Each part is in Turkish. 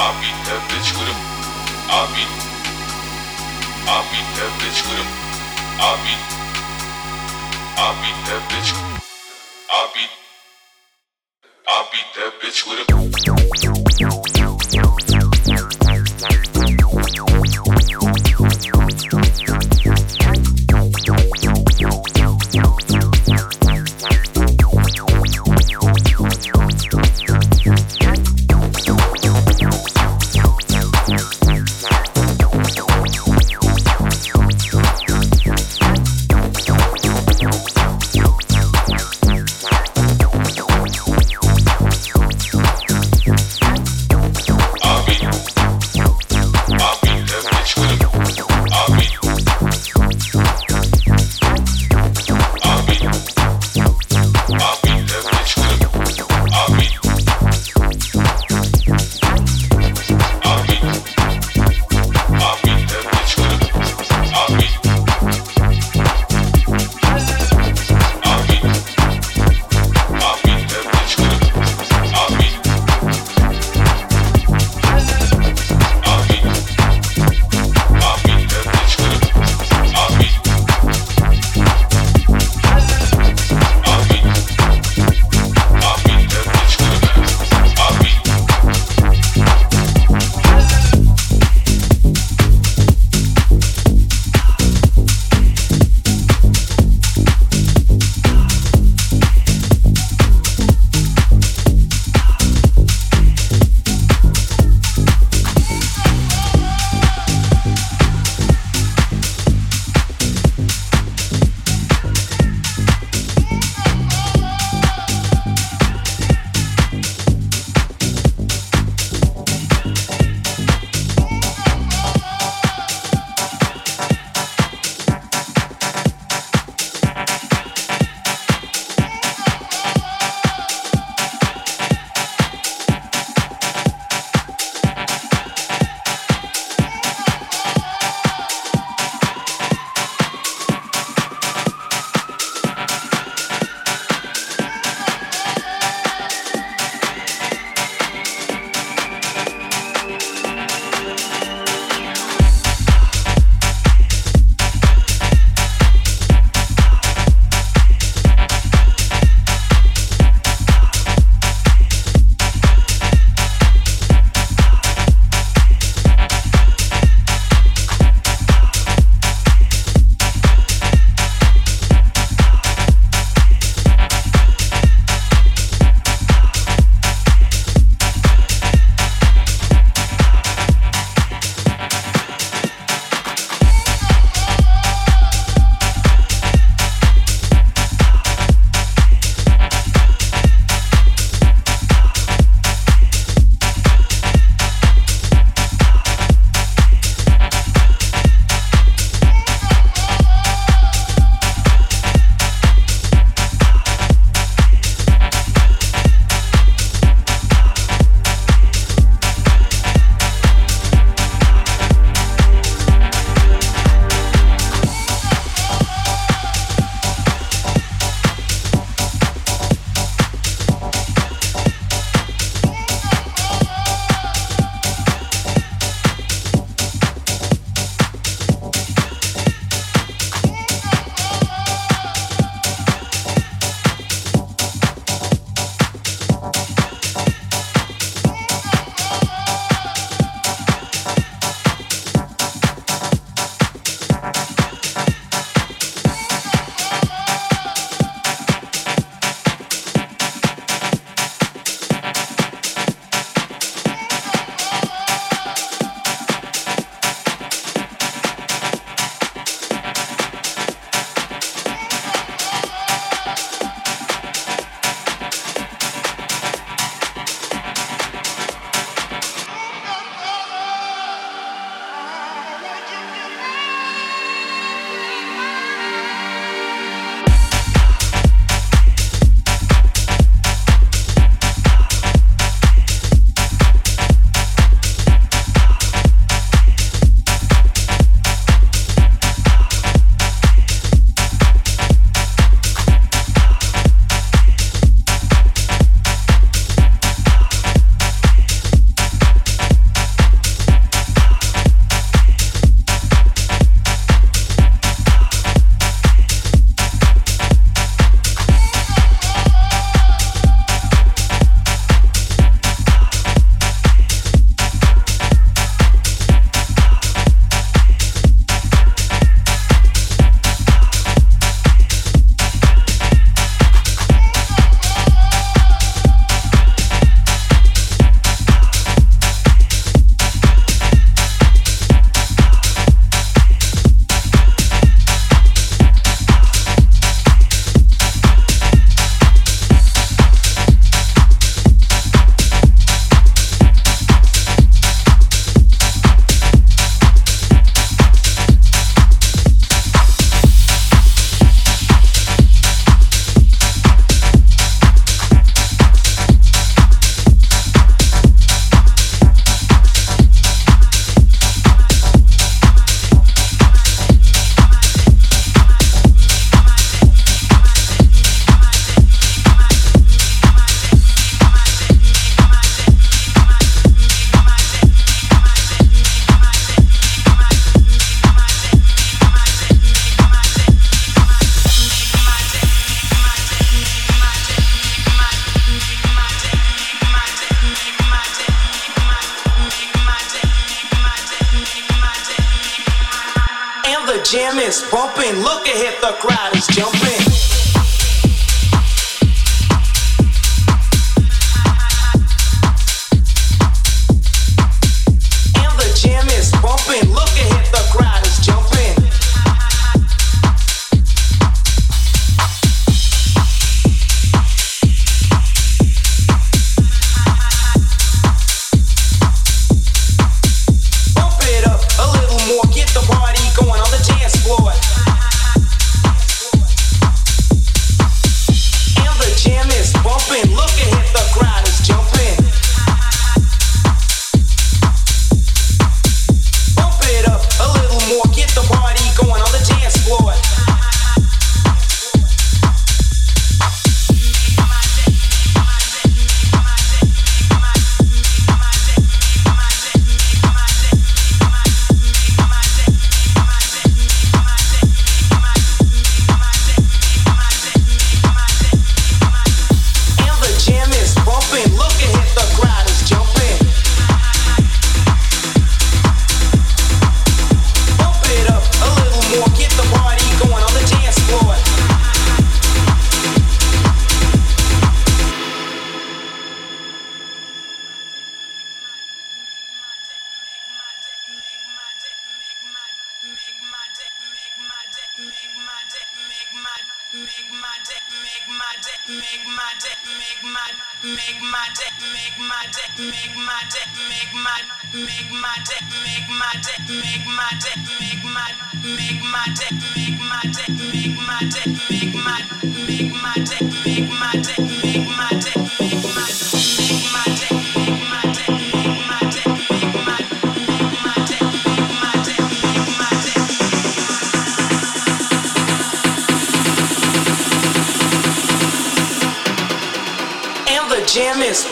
Amin tebrik kurum. Amin. Amin tebrik kurum. Amin. Amin tebrik. Amin. Amin tebrik kurum.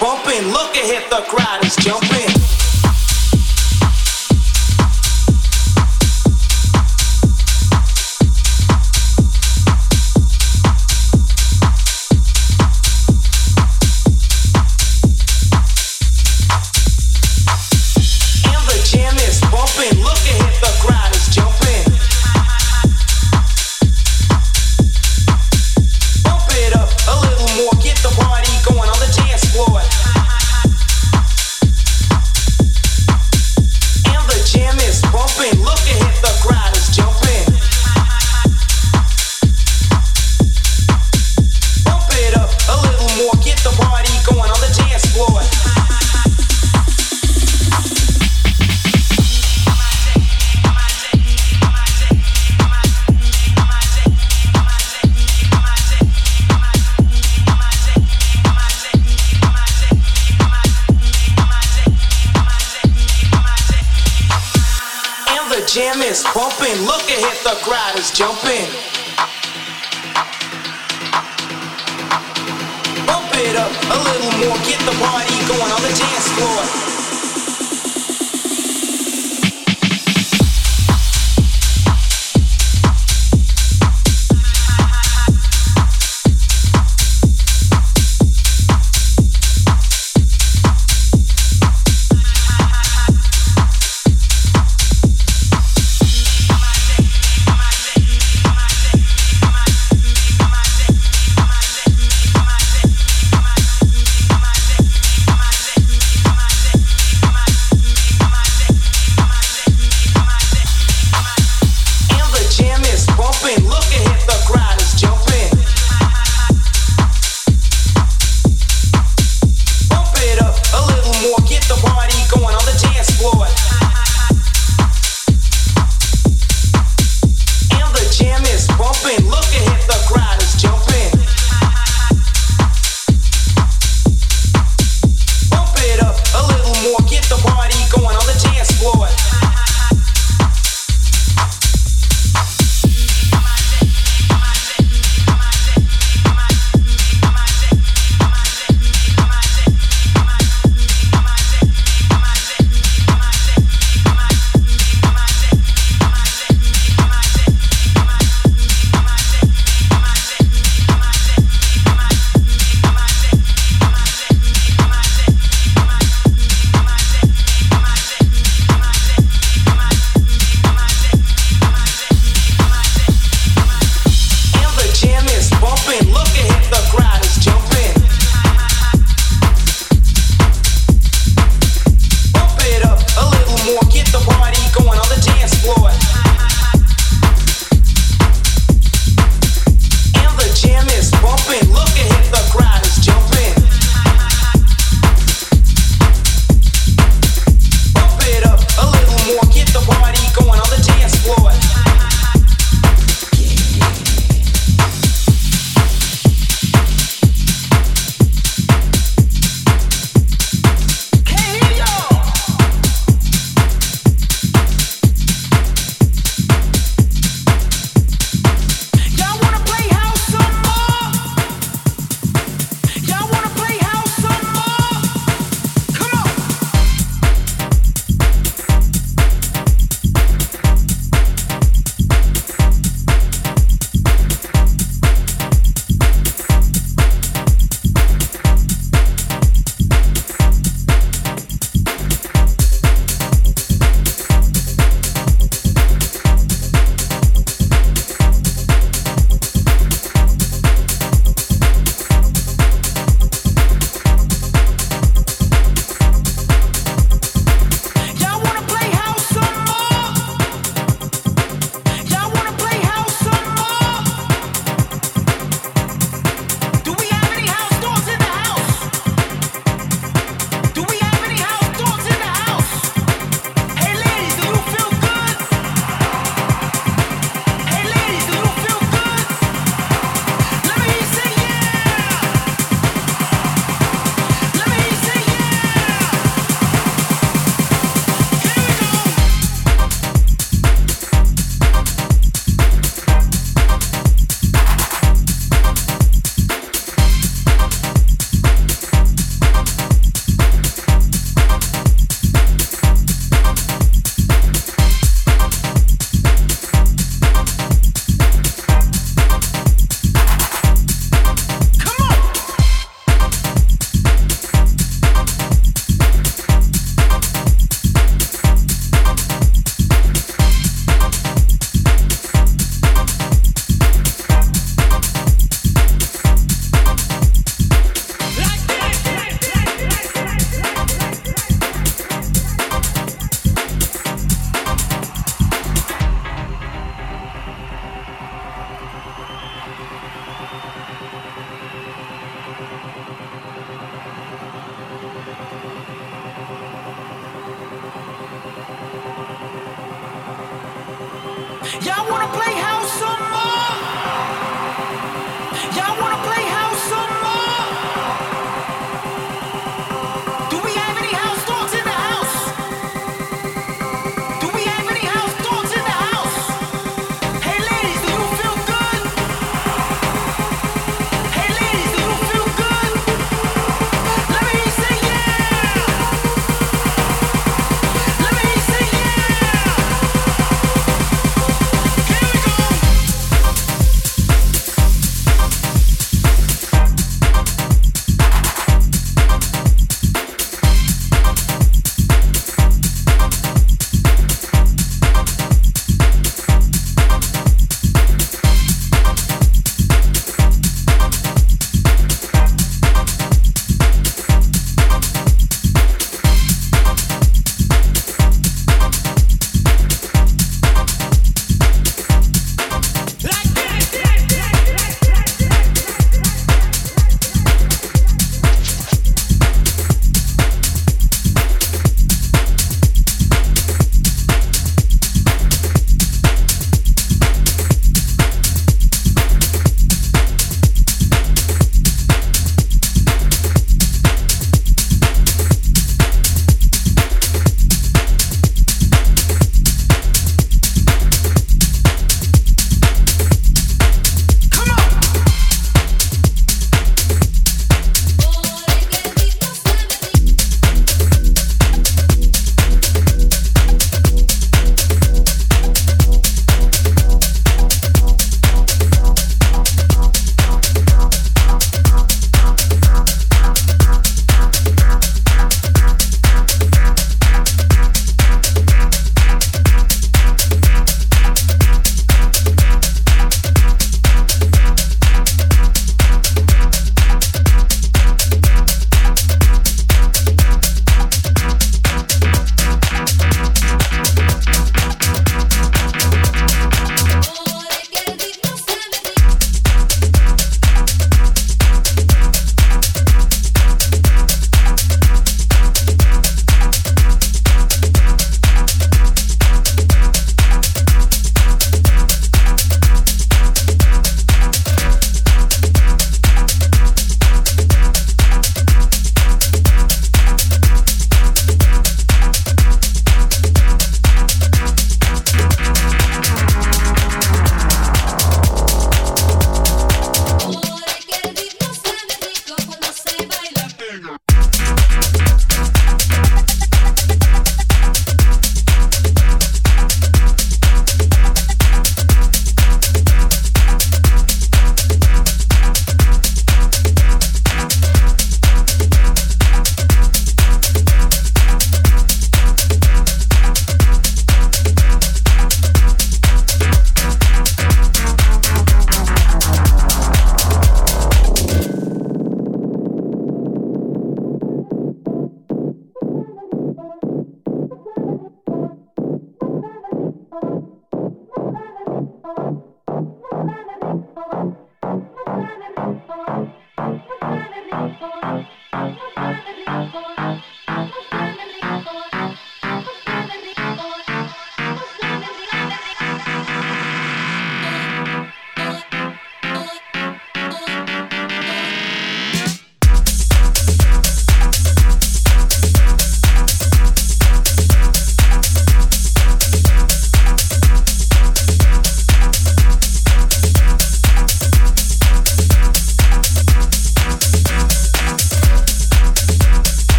Bumping. Look ahead, the crowd is jumping.